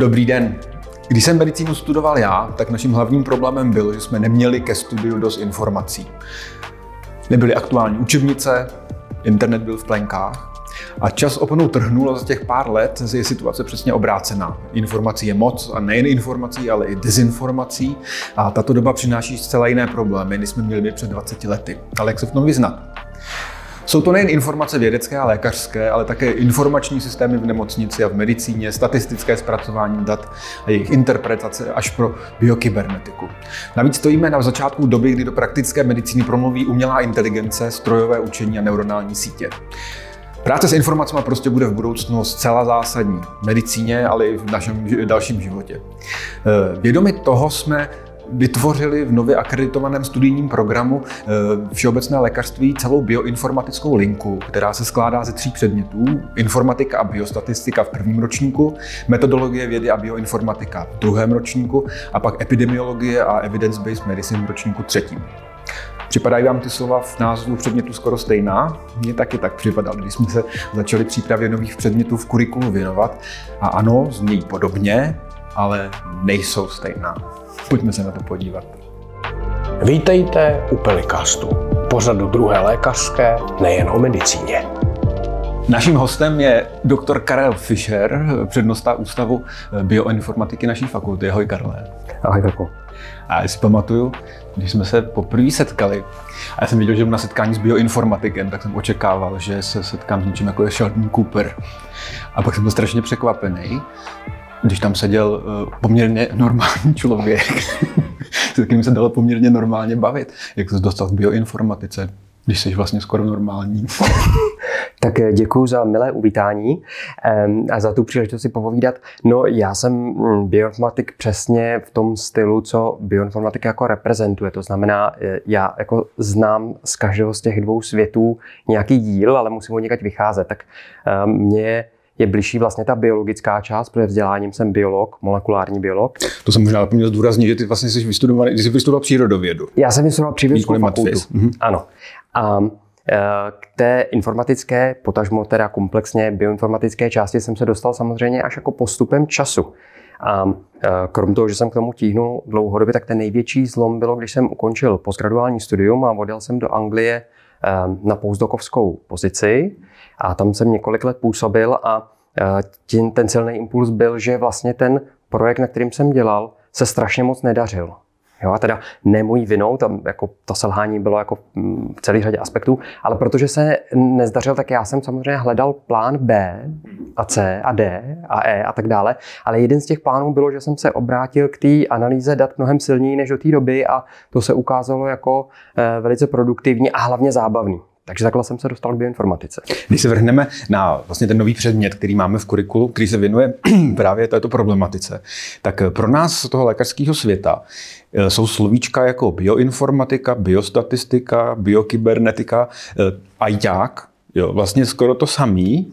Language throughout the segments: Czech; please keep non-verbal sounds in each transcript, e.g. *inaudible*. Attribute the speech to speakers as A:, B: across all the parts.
A: Dobrý den. Když jsem medicínu studoval já, tak naším hlavním problémem byl, že jsme neměli ke studiu dost informací. Nebyly aktuální učebnice, internet byl v plenkách a čas oponou trhnul a za těch pár let je situace přesně obrácená. Informací je moc a nejen informací, ale i dezinformací a tato doba přináší zcela jiné problémy, než jsme měli před 20 lety. Ale jak se v tom vyznat? Jsou to nejen informace vědecké a lékařské, ale také informační systémy v nemocnici a v medicíně, statistické zpracování dat a jejich interpretace až pro biokybernetiku. Navíc stojíme na začátku doby, kdy do praktické medicíny promluví umělá inteligence, strojové učení a neuronální sítě. Práce s informacemi prostě bude v budoucnu zcela zásadní v medicíně, ale i v našem dalším životě. Vědomi toho jsme vytvořili v nově akreditovaném studijním programu eh, Všeobecné lékařství celou bioinformatickou linku, která se skládá ze tří předmětů. Informatika a biostatistika v prvním ročníku, metodologie vědy a bioinformatika v druhém ročníku a pak epidemiologie a evidence-based medicine v ročníku třetím. Připadají vám ty slova v názvu předmětu skoro stejná? Mně taky tak připadalo, když jsme se začali přípravě nových předmětů v kurikulu věnovat. A ano, znějí podobně, ale nejsou stejná. Pojďme se na to podívat.
B: Vítejte u Pelikastu, pořadu druhé lékařské, nejen o medicíně.
A: Naším hostem je doktor Karel Fischer, přednosta Ústavu bioinformatiky naší fakulty. Ahoj Karle.
B: Ahoj Karku.
A: A já si pamatuju, když jsme se poprvé setkali, a já jsem viděl, že na setkání s bioinformatikem, tak jsem očekával, že se setkám s něčím jako je Sheldon Cooper. A pak jsem byl strašně překvapený, když tam seděl eh, poměrně normální člověk, *laughs* se kterým se dalo poměrně normálně bavit. Jak se dostal k bioinformatice, když jsi vlastně skoro normální. *laughs*
B: tak eh, děkuji za milé uvítání a za tu příležitost si popovídat. No já jsem mm, bioinformatik přesně v tom stylu, co bioinformatika jako reprezentuje. To znamená, eh, já jako znám z každého z těch dvou světů nějaký díl, ale musím od někať vycházet. Tak mě je blížší vlastně ta biologická část, protože vzděláním jsem biolog, molekulární biolog.
A: To jsem možná měl zdůraznit, že ty vlastně jsi vystudovaný, ty jsi vystudoval přírodovědu.
B: Já jsem vystudoval přírodovědeckou fakultu. Mhm. Ano. A e, k té informatické, potažmo teda komplexně bioinformatické části jsem se dostal samozřejmě až jako postupem času. A e, krom toho, že jsem k tomu tíhnul dlouhodobě, tak ten největší zlom bylo, když jsem ukončil postgraduální studium a odjel jsem do Anglie na postdokovskou pozici. A tam jsem několik let působil a tím, ten silný impuls byl, že vlastně ten projekt, na kterým jsem dělal, se strašně moc nedařil. Jo, a teda ne můj vinou, tam jako to selhání bylo jako mm, v celé řadě aspektů, ale protože se nezdařil, tak já jsem samozřejmě hledal plán B a C a D a E a tak dále, ale jeden z těch plánů bylo, že jsem se obrátil k té analýze dat mnohem silněji než do té doby a to se ukázalo jako eh, velice produktivní a hlavně zábavný. Takže takhle jsem se dostal k bioinformatice.
A: Když se vrhneme na vlastně ten nový předmět, který máme v kurikulu, který se věnuje *clears throat* právě této problematice, tak pro nás z toho lékařského světa eh, jsou slovíčka jako bioinformatika, biostatistika, biokybernetika eh, a jak, jo, vlastně skoro to samý,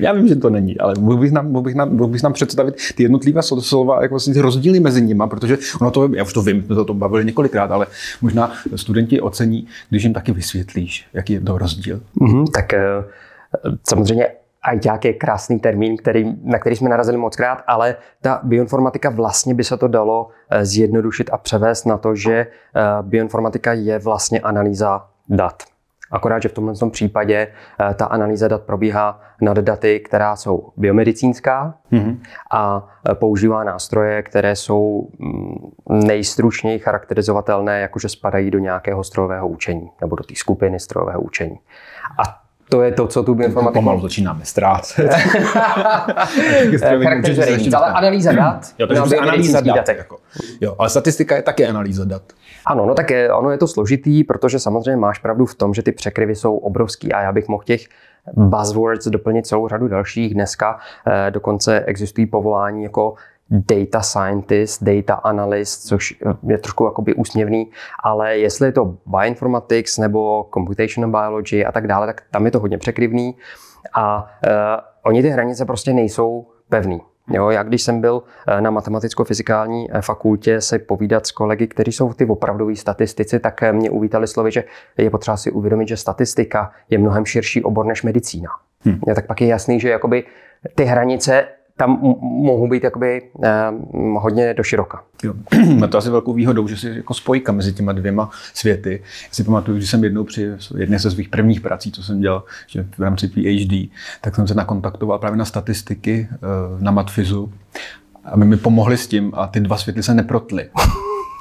A: já vím, že to není, ale mohl bych nám, mohl bych nám, mohl bych nám představit ty jednotlivé slova, jak vlastně ty rozdíly mezi nimi, protože ono to, já už to vím, jsme to, to bavili několikrát, ale možná studenti ocení, když jim taky vysvětlíš, jaký je to rozdíl.
B: Mm-hmm, tak eh, samozřejmě ITák je krásný termín, který, na který jsme narazili moc krát, ale ta bioinformatika vlastně by se to dalo eh, zjednodušit a převést na to, že eh, bioinformatika je vlastně analýza dat. Akorát, že v tomhle případě eh, ta analýza dat probíhá nad daty, která jsou biomedicínská mm-hmm. a eh, používá nástroje, které jsou mm, nejstručněji charakterizovatelné, jakože spadají do nějakého strojového učení nebo do té skupiny strojového učení. A to je to, co tu bioinformatika...
A: Pomalu začínáme ztrácet. *laughs*
B: ale analýza dat. *clears throat*
A: Jo, takže analýza dat. Jako. Jo, ale statistika je také analýza dat.
B: Ano, no tak je, ono je to složitý, protože samozřejmě máš pravdu v tom, že ty překryvy jsou obrovský a já bych mohl těch buzzwords doplnit celou řadu dalších. Dneska eh, dokonce existují povolání jako data scientist, data analyst, což je trošku jakoby úsměvný, ale jestli je to bioinformatics nebo computational biology a tak dále, tak tam je to hodně překryvný a uh, oni ty hranice prostě nejsou pevný. Jo, já když jsem byl eh, na matematicko-fyzikální eh, fakultě se povídat s kolegy, kteří jsou ty opravdoví statistici, tak mě uvítali slovy, že je potřeba si uvědomit, že statistika je mnohem širší obor než medicína. Hmm. Ja, tak pak je jasný, že jakoby ty hranice tam mohou být jakoby hodně do široka. *clears throat*
A: Má to asi velkou výhodou, že si jako spojka mezi těma dvěma světy. Já si pamatuju, že jsem jednou při jedné ze svých prvních prací, co jsem dělal že v rámci PhD, tak jsem se nakontaktoval právě na statistiky na Matfizu aby mi pomohli s tím a ty dva světy se neprotly.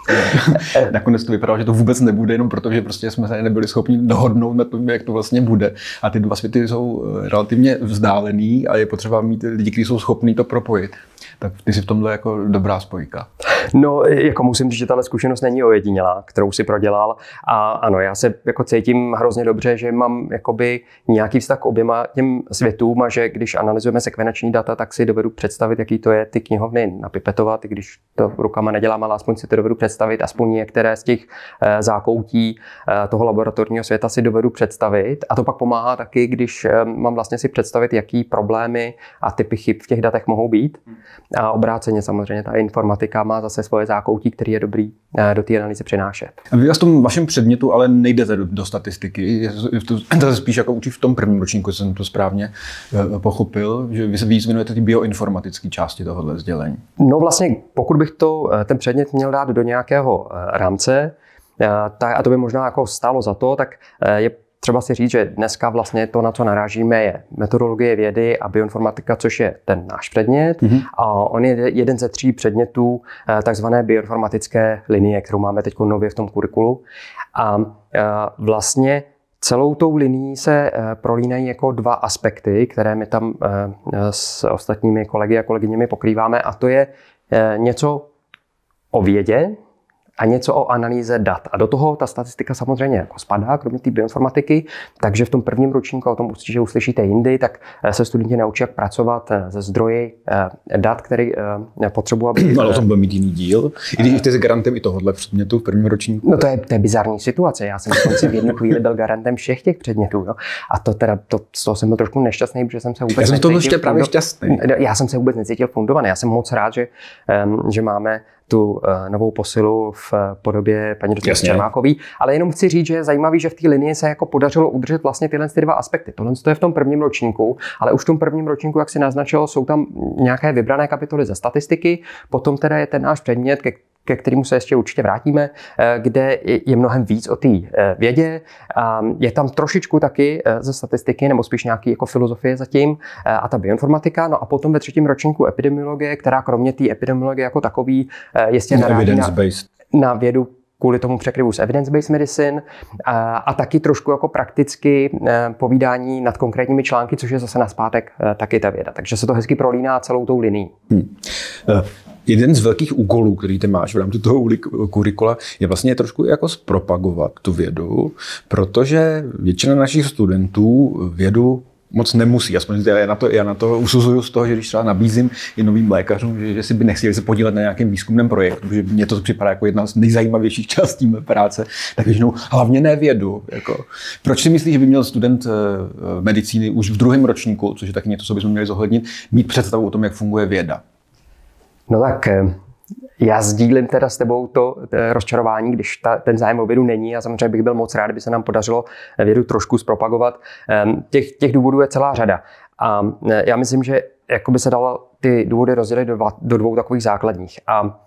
A: *laughs* Nakonec to vypadalo, že to vůbec nebude, jenom proto, že prostě jsme se nebyli schopni dohodnout na tom, jak to vlastně bude. A ty dva světy jsou eh, relativně vzdálený a je potřeba mít lidi, kteří jsou schopní to propojit. Tak ty jsi v tomhle jako dobrá spojka.
B: No, jako musím říct, že tahle zkušenost není ojedinělá, kterou si prodělal. A ano, já se jako cítím hrozně dobře, že mám jakoby nějaký vztah k oběma těm světům a že když analyzujeme sekvenační data, tak si dovedu představit, jaký to je ty knihovny napipetovat, i když to rukama nedělám, ale aspoň si to dovedu představit, aspoň některé z těch eh, zákoutí eh, toho laboratorního světa si dovedu představit. A to pak pomáhá taky, když eh, mám vlastně si představit, jaký problémy a typy chyb v těch datech mohou být. A obráceně samozřejmě ta informatika má zase svoje zákoutí, který je dobrý eh, do té analýzy přinášet.
A: A vy v tom vašem předmětu ale nejdete do, do statistiky. To spíš jako učí v tom prvním ročníku, jsem to správně eh, pochopil, že vy se víc věnujete ty bioinformatické části tohohle sdělení.
B: No vlastně, pokud bych to, eh, ten předmět měl dát do nějakého rámce, a to by možná jako stálo za to, tak je třeba si říct, že dneska vlastně to, na co narážíme, je metodologie vědy a bioinformatika, což je ten náš předmět. Mm-hmm. A on je jeden ze tří předmětů eh, takzvané bioinformatické linie, kterou máme teď nově v tom kurikulu. A eh, vlastně celou tou linií se eh, prolínají jako dva aspekty, které my tam s ostatními kolegy a kolegyněmi pokrýváme. A to je něco o vědě, a něco o analýze dat. A do toho ta statistika samozřejmě jako spadá, kromě té bioinformatiky, takže v tom prvním ročníku, o tom určitě uslyšíte jindy, tak eh, se studenti naučí, jak pracovat eh, ze zdroji eh, dat, který potřebují, aby... *clears throat*
A: Ale o tom bude mít jiný díl. I když jste garantem i tohohle předmětu v prvním ročníku.
B: No to je, to je bizarní situace. Já jsem si v jednu chvíli byl garantem všech těch předmětů. Jo. A to teda, to, z toho jsem byl trošku nešťastný, protože jsem se vůbec
A: Já jsem to ještě právě šťastný.
B: Já jsem se vůbec necítil fundovaný. Já jsem moc rád, že, že máme tu uh, novou posilu v uh, podobě paní docentky Čermákový. Ale jenom chci říct, že je zajímavý, že v té linii se jako podařilo udržet vlastně tyhle ty dva aspekty. Tohle je v tom prvním ročníku, ale už v tom prvním ročníku, jak si naznačilo, jsou tam nějaké vybrané kapitoly ze statistiky, potom teda je ten náš předmět, ke ke kterému se ještě určitě vrátíme, eh, kde je mnohem víc o té eh, vědě. Je tam trošičku taky eh, ze statistiky, nebo spíš nějaký jako filozofie zatím, a ta bioinformatika. No a potom ve třetím ročníku epidemiologie, která kromě té epidemiologie jako takový jistě naráží na, na vědu kvůli tomu překryvu s evidence-based medicine a, a taky trošku jako prakticky povídání nad konkrétními články, což je zase na zpátek taky ta věda. Takže se to hezky prolíná celou tou linií. Hmm.
A: Jeden z velkých úkolů, který ty máš v rámci toho kurikula, je vlastně trošku jako zpropagovat tu vědu, protože většina našich studentů vědu moc nemusí. Aspoň já na to, já na to usuzuju z toho, že když třeba nabízím i novým lékařům, že, že si by nechtěli se podílet na nějakém výzkumném projektu, protože mě to připadá jako jedna z nejzajímavějších částí mé práce, tak většinou hlavně nevědu. Jako. Proč si myslíš, že by měl student uh, medicíny už v druhém ročníku, což je taky něco, co bychom měli zohlednit, mít představu o tom, jak funguje věda?
B: No tak eh, já sdílím teda s tebou to eh, rozčarování, když ta, ten zájem o vědu není a samozřejmě bych byl moc rád, kdyby se nám podařilo vědu trošku zpropagovat. Ehm, těch, těch důvodů je celá řada. A eh, já myslím, že jako by se dalo ty důvody rozdělit do, dva, do dvou takových základních. A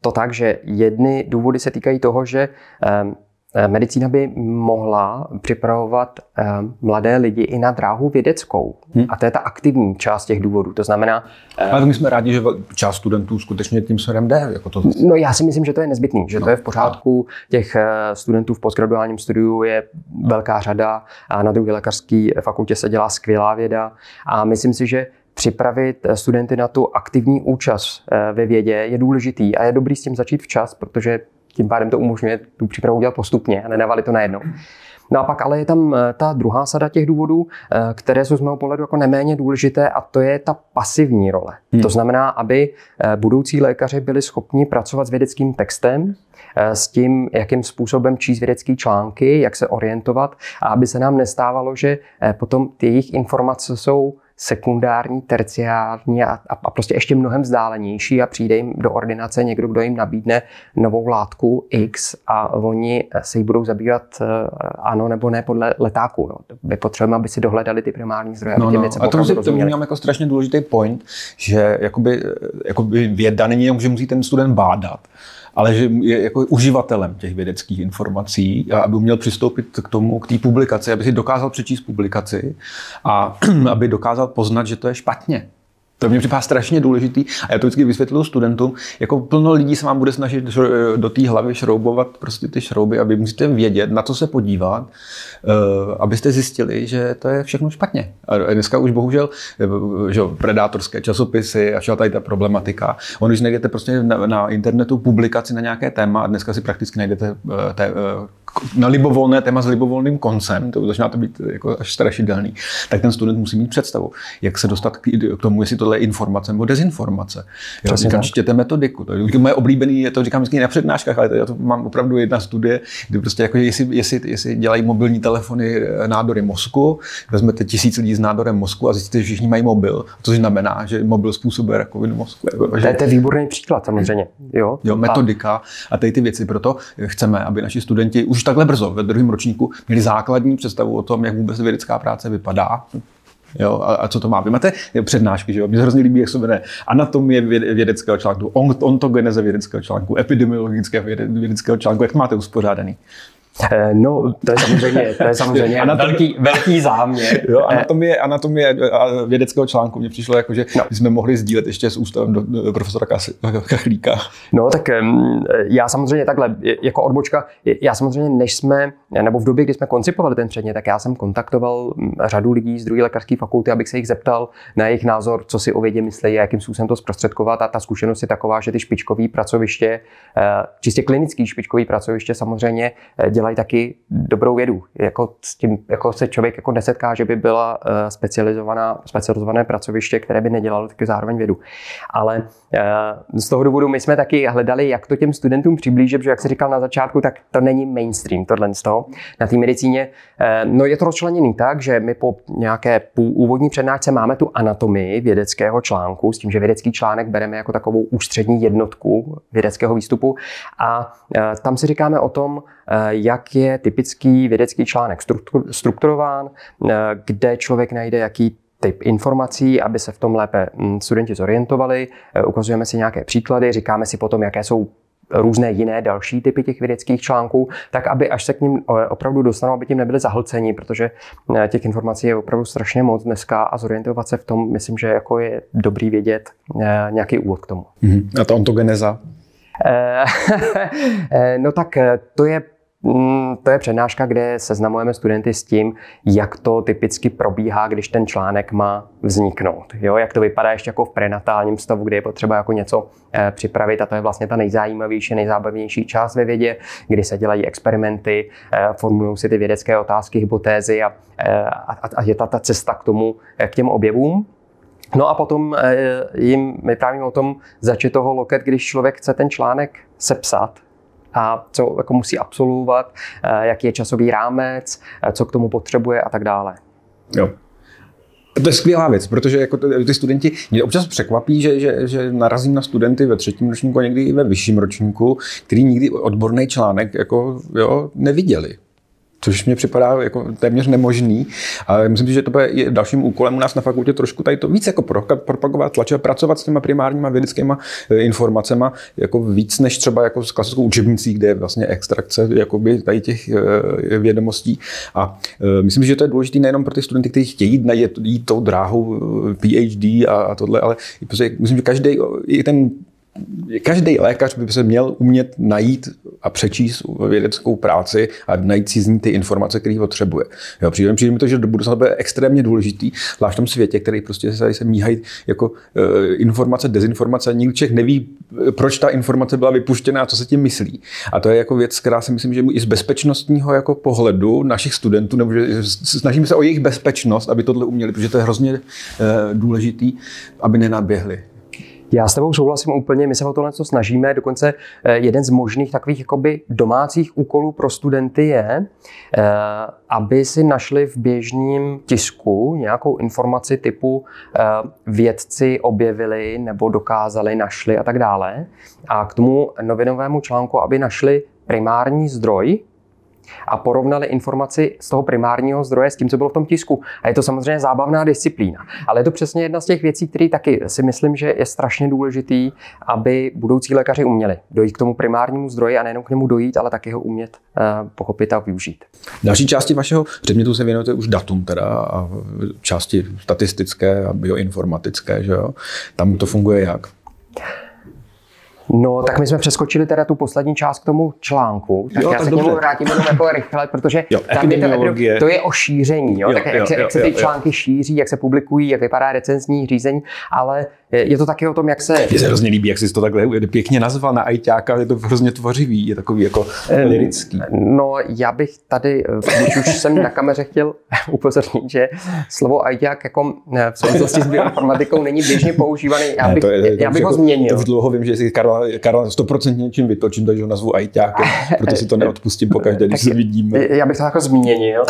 B: to tak, že jedny důvody se týkají toho, že ehm, Eh, medicína by mohla připravovat eh, mladé lidi i na dráhu vědeckou. Hmm. A to je ta aktivní část těch důvodů. To znamená...
A: Eh, Ale my jsme rádi, že část studentů skutečně tím směrem jde. Jako to...
B: No já si myslím, že to je nezbytný, že no. to je v pořádku. Těch studentů v postgraduálním studiu je velká řada a na druhé lékařské fakultě se dělá skvělá věda. A myslím si, že připravit studenty na tu aktivní účast ve vědě je důležitý a je dobrý s tím začít včas, protože tím pádem to umožňuje tu přípravu dělat postupně a nedávali to najednou. No a pak ale je tam eh, ta druhá sada těch důvodů, eh, které jsou z mého pohledu jako neméně důležité a to je ta pasivní role. Hmm. To znamená, aby eh, budoucí lékaři byli schopni pracovat s vědeckým textem, s tím, jakým způsobem číst vědecké články, jak se orientovat a aby se nám nestávalo, že potom ty jejich informace jsou sekundární, terciární a, a prostě ještě mnohem vzdálenější a přijde jim do ordinace někdo, kdo jim nabídne novou látku X a oni se jí budou zabývat eh, ano nebo ne podle letáku. Jo. My potřebujeme, aby si dohledali ty primární zdroje.
A: No, no. A to, musí, to vnímám jako strašně důležitý point, že jakoby, jakoby věda není jenom, že musí ten student bádat, ale že je jako uživatelem těch vědeckých informací a aby měl přistoupit k tomu, k té publikaci, aby si dokázal přečíst publikaci a *clears throat* aby dokázal poznat, že to je špatně. To mě připadá strašně důležitý a já to vždycky vysvětluju studentům. Jako plno lidí se vám bude snažit do té hlavy šroubovat prostě ty šrouby, aby musíte vědět, na co se podívat, eh, abyste zjistili, že to je všechno špatně. A dneska už bohužel eh, že predátorské časopisy a tady ta problematika. On, když najdete prostě na, na internetu publikaci na nějaké téma a dneska si prakticky najdete eh, té, na libovolné téma s libovolným koncem, to začíná to být jako až strašidelný, tak ten student musí mít představu, jak se dostat k tomu, jestli tohle je informace nebo dezinformace. Jo, Přesně říkám, čtěte metodiku. To je moje oblíbený, je to říkám vždycky na přednáškách, ale to, já to mám opravdu jedna studie, kdy prostě jako jestli, jestli, jestli dělají mobilní telefony eh, nádory mozku, vezmete tisíc lidí s nádorem mozku a zjistíte, že všichni mají mobil, což znamená, že mobil způsobuje rakovinu mozku.
B: Jako, že... To je výborný příklad samozřejmě. Jo,
A: jo metodika a tady ty věci. Proto chceme, aby naši studenti už takhle brzo ve druhém ročníku měli základní představu o tom, jak vůbec vědecká práce vypadá. Jo, a, a, co to má? Vy máte přednášky, že jo? Mně hrozně líbí, jak se jmenuje anatomie vědeckého článku, ontogeneze vědeckého článku, epidemiologického vědeckého článku. Jak máte uspořádaný?
B: Eh, no, to je samozřejmě, to je samozřejmě *laughs* Anatom... velký, velký záměr.
A: Jo, eh, anatomie, anatomie vědeckého článku mě přišlo jako, že no. jsme mohli sdílet ještě s ústavem do, do profesora Kachlíka.
B: No, tak já samozřejmě takhle, jako odbočka, já samozřejmě, než jsme, nebo v době, kdy jsme koncipovali ten předmět, tak já jsem kontaktoval hm, řadu lidí z druhé lékařské fakulty, abych se jich zeptal na jejich názor, co si o vědě myslí a jakým způsobem to zprostředkovat. A ta zkušenost je taková, že ty špičkové pracoviště, eh, čistě klinický špičkový pracoviště samozřejmě dělají dělají taky dobrou vědu. Jako, s tím, jako se člověk jako nesetká, že by byla eh, specializovaná, specializované pracoviště, které by nedělalo taky zároveň vědu. Ale eh, z toho důvodu my jsme taky hledali, jak to těm studentům přiblížit, protože jak se říkal na začátku, tak to není mainstream, tohle z toho. Na té medicíně eh, no je to rozčleněný tak, že my po nějaké úvodní přednášce máme tu anatomii vědeckého článku, s tím, že vědecký článek bereme jako takovou ústřední jednotku vědeckého výstupu a tam si říkáme o tom, jak jak je typický vědecký článek strukturován, eh, kde člověk najde jaký typ informací, aby se v tom lépe hm, studenti zorientovali. Eh, ukazujeme si nějaké příklady, říkáme si potom, jaké jsou různé jiné další typy těch vědeckých článků, tak aby až se k ním eh, opravdu dostanou, aby tím nebyli zahlceni, protože těch informací je opravdu strašně moc dneska a zorientovat se v tom, myslím, že jako je dobrý vědět nějaký úvod k tomu.
A: Mm-hmm. A ta ontogeneza? *laughs*
B: no tak to je to je přednáška, kde seznamujeme studenty s tím, jak to typicky probíhá, když ten článek má vzniknout. Jo, jak to vypadá ještě jako v prenatálním stavu, kde je potřeba jako něco eh, připravit a to je vlastně ta nejzajímavější, nejzábavnější část ve vědě, kdy se dělají experimenty, eh, formulují si ty vědecké otázky, hypotézy a, eh, a, a je ta, ta cesta k tomu, k těm objevům. No a potom jim my právě o tom začít toho loket, když člověk chce ten článek sepsat, a co jako musí absolvovat, eh, jaký je časový rámec, eh, co k tomu potřebuje a tak dále.
A: Jo. To je skvělá věc, protože jako ty studenti mě občas překvapí, že, že, že narazím na studenty ve třetím ročníku a někdy i ve vyšším ročníku, který nikdy odborný článek jako, jo, neviděli což mě připadá jako téměř nemožný. A myslím si, že to je dalším úkolem u nás na fakultě trošku tady to víc jako propagovat, tlačit, pracovat s těma primárníma vědeckými eh, informacemi jako víc než třeba jako s klasickou učebnicí, kde je vlastně extrakce jakoby tady těch eh, vědomostí. A myslím si, že to je důležité nejenom pro ty studenty, kteří chtějí jít, tou dráhou PhD a, a tohle, ale myslím, že každý ten každý lékař by se měl umět najít a přečíst vědeckou práci a najít si z ní ty informace, které potřebuje. Jo, přijde, přijde mi to, že do budoucna bude extrémně důležitý, zvlášť v tom světě, který prostě se, se míhají jako e, informace, dezinformace. Nikdo Čech neví, proč ta informace byla vypuštěna a co se tím myslí. A to je jako věc, která si myslím, že i z bezpečnostního jako pohledu našich studentů, nebo že snažíme se o jejich bezpečnost, aby tohle uměli, protože to je hrozně e, důležitý, aby nenaběhli.
B: Já s tebou souhlasím úplně, my se o tohle co snažíme, dokonce eh, jeden z možných takových jakoby domácích úkolů pro studenty je, eh, aby si našli v běžném tisku nějakou informaci typu eh, vědci objevili nebo dokázali, našli a tak dále. A k tomu novinovému článku, aby našli primární zdroj, a porovnali informaci z toho primárního zdroje s tím, co bylo v tom tisku. A je to samozřejmě zábavná disciplína. Ale je to přesně jedna z těch věcí, které taky si myslím, že je strašně důležitý, aby budoucí lékaři uměli dojít k tomu primárnímu zdroji a nejenom k němu dojít, ale taky ho umět uh, pochopit a využít.
A: Další části vašeho předmětu se věnujete už datum teda a části statistické a bioinformatické, že jo? Tam to funguje jak?
B: No, tak my jsme přeskočili teda tu poslední část k tomu článku. Tak jo, já tak se k němu vrátím jenom jako rychle, protože
A: jo, tam je
B: to, to je o šíření, jo? Jo, tak jo, jak, se, jo, jak se ty jo, články jo. šíří, jak se publikují, jak vypadá recenzní řízení, ale je to taky o tom, jak se...
A: Mně se hrozně líbí, jak jsi to takhle pěkně nazval na ajťáka, je to hrozně tvořivý, je takový jako lirický.
B: No, já bych tady, když už jsem na kameře chtěl *laughs* upozornit, že slovo ajťák jako v souvislosti s bioinformatikou není běžně používaný, já bych, ne, to je, já bych ho jako, změnil.
A: To už dlouho vím, že si Karla, Karla 100% něčím vytočím, takže ho nazvu ajťákem, *laughs* proto si to neodpustím pokaždé, když se vidíme.
B: Já bych to jako změnil.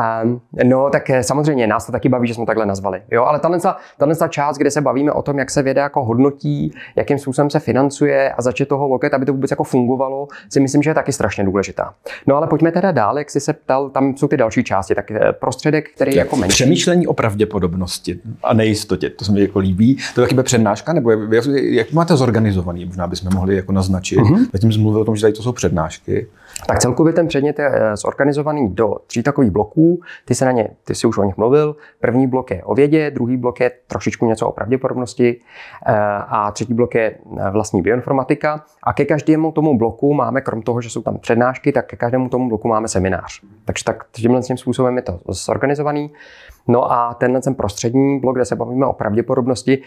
B: A, no, tak samozřejmě nás to taky baví, že jsme takhle nazvali. Jo, ale tahle, tahle část, kde se bavíme o tom, jak se věda jako hodnotí, jakým způsobem se financuje a začít toho loket, aby to vůbec jako fungovalo, si myslím, že je taky strašně důležitá. No ale pojďme teda dál, jak jsi se ptal, tam jsou ty další části, tak eh, prostředek, který je jako menší.
A: Přemýšlení o pravděpodobnosti a nejistotě, to se mi jako líbí. To je taky přednáška, nebo jak, jak máte zorganizovaný, možná bychom mohli jako naznačit. Uh-huh. Zatím jsem mluvil o tom, že tady to jsou přednášky.
B: Tak celkově ten předmět je eh, zorganizovaný do tří takových bloků. Ty se na ně, ty si už o nich mluvil. První blok je o vědě, druhý blok je trošičku něco o pravděpodobnosti eh, a třetí blok je eh, vlastní bioinformatika. A ke každému tomu bloku máme, krom toho, že jsou tam přednášky, tak ke každému tomu bloku máme seminář. Takže tak tímhle tím způsobem je to zorganizovaný. No a tenhle ten prostřední blok, kde se bavíme o pravděpodobnosti,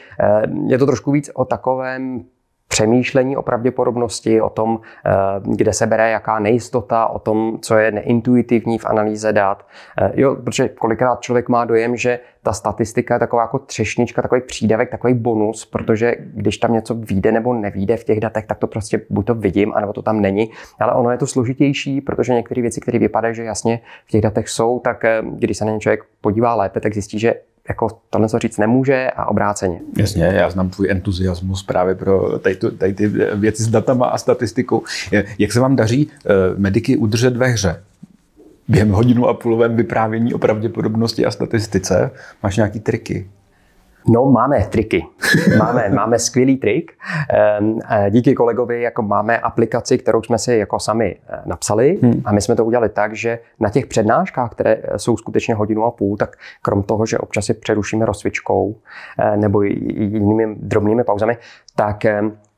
B: je to trošku víc o takovém přemýšlení o pravděpodobnosti, o tom, eh, kde se bere jaká nejistota, o tom, co je neintuitivní v analýze dat. Eh, jo, protože kolikrát člověk má dojem, že ta statistika je taková jako třešnička, takový přídavek, takový bonus, protože když tam něco vyjde nebo nevíde v těch datech, tak to prostě buď to vidím, anebo to tam není. Ale ono je to složitější, protože některé věci, které vypadají, že jasně v těch datech jsou, tak eh, když se na ně člověk podívá lépe, tak zjistí, že jako tohle co říct nemůže a obráceně.
A: Jasně, já znám tvůj entuziasmus právě pro tady, tady ty věci s datama a statistikou. Jak se vám daří eh, mediky udržet ve hře? Během hodinu a půlovém vyprávění o pravděpodobnosti a statistice máš nějaký triky?
B: No, máme triky. Máme, *laughs* máme skvělý trik. Ehm, díky kolegovi jako máme aplikaci, kterou jsme si jako sami eh, napsali hmm. a my jsme to udělali tak, že na těch přednáškách, které eh, jsou skutečně hodinu a půl, tak krom toho, že občas si přerušíme rozcvičkou eh, nebo jinými drobnými pauzami, tak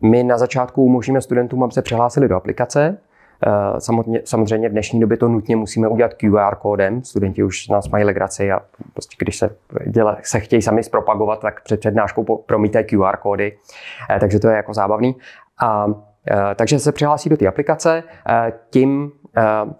B: my na začátku umožníme studentům, aby se přihlásili do aplikace, samotně, samozřejmě v dnešní době to nutně musíme udělat QR kódem. Studenti už nás mají legraci a prostě když se, děle, se chtějí sami zpropagovat, tak před přednáškou promítají QR kódy. Eh, takže to je jako zábavný. A, eh, takže se přihlásí do té aplikace, tím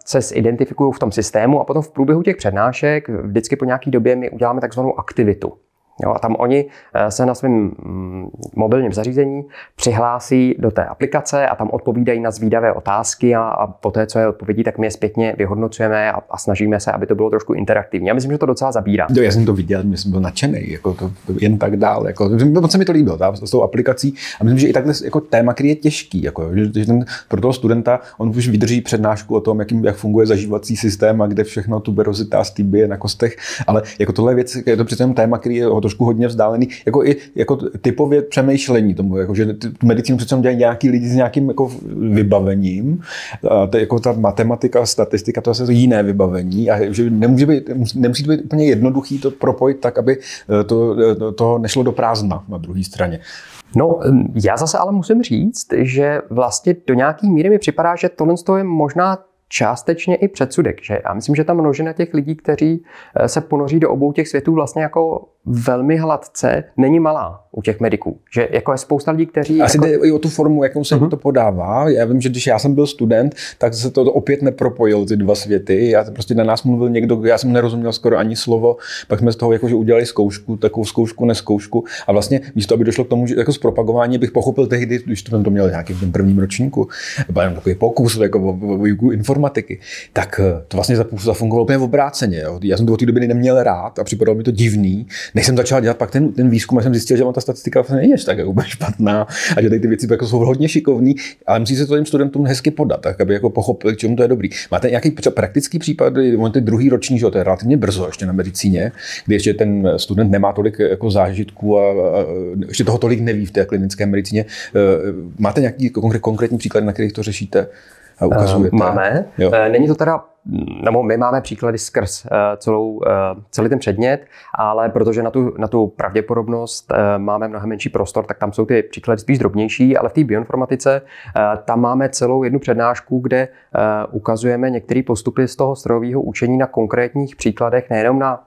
B: se zidentifikují v tom systému a potom v průběhu těch přednášek vždycky po nějaké době my uděláme takzvanou aktivitu. Jo, a tam oni eh, se na svém mm, mobilním zařízení přihlásí do té aplikace a tam odpovídají na zvídavé otázky a, a po té, co je odpovědí, tak my je zpětně vyhodnocujeme a, a snažíme se, aby to bylo trošku interaktivní. Já myslím, že to docela zabírá.
A: Jo, já jsem to viděl, jsem byl nadšený, jako to, to jen tak dál. Jako, moc se mi to líbilo tá, s tou aplikací a myslím, že i takhle jako téma, který je těžký, jako, že, že ten, pro toho studenta on už vydrží přednášku o tom, jakým, jak funguje zažívací systém a kde všechno tuberozita a je na kostech, ale jako tohle věc, je to přece téma, který je trošku hodně vzdálený, jako i jako typově přemýšlení tomu, jako, že tu medicínu přece dělají nějaký lidi s nějakým jako vybavením, a to, jako ta matematika, statistika, to je zase jiné vybavení a že nemůže být, nemusí to být úplně jednoduchý to propojit tak, aby eh, to, to, to nešlo do prázdna na druhé straně.
B: No, já zase ale musím říct, že vlastně do nějaký míry mi připadá, že tohle je možná částečně i předsudek. Že já myslím, že ta množina těch lidí, kteří eh, se ponoří do obou těch světů, vlastně jako velmi hladce není malá u těch mediků. Že jako je spousta lidí, kteří...
A: Asi
B: jako...
A: jde i o tu formu, jakou se uh-huh. to podává. Já vím, že když já jsem byl student, tak se to opět nepropojil ty dva světy. Já prostě na nás mluvil někdo, já jsem nerozuměl skoro ani slovo, pak jsme z toho jakože udělali zkoušku, takovou zkoušku, neskoušku. A vlastně místo, aby došlo k tomu, že jako zpropagování bych pochopil tehdy, když to, to měl nějaký v tom prvním ročníku, nebo jenom takový pokus jako o, o, o informatiky, tak eh, to vlastně zafungovalo úplně v obráceně. Jo. Já jsem to od té doby neměl rád a připadalo mi to divný. Než jsem začal dělat pak ten, ten výzkum, jsem zjistil, že on ta statistika vlastně není tak jako špatná a že tady ty věci jako jsou hodně šikovný, ale musí se to těm studentům hezky podat, tak aby jako pochopili, k čemu to je dobrý. Máte nějaký praktický případ, on ty druhý roční, že to je relativně brzo ještě na medicíně, kdy ještě ten student nemá tolik jako zážitků a, a ještě toho tolik neví v té klinické medicíně. E, máte nějaký konkrétní příklady, na kterých to řešíte? A ukazujete?
B: Máme. Jo. Není to teda nebo my máme příklady skrz eh, celou, eh, celý ten předmět, ale protože na tu, na tu pravděpodobnost eh, máme mnohem menší prostor, tak tam jsou ty příklady spíš drobnější, ale v té bioinformatice tam máme celou jednu přednášku, kde ukazujeme některé postupy z toho strojového učení na konkrétních příkladech, nejenom na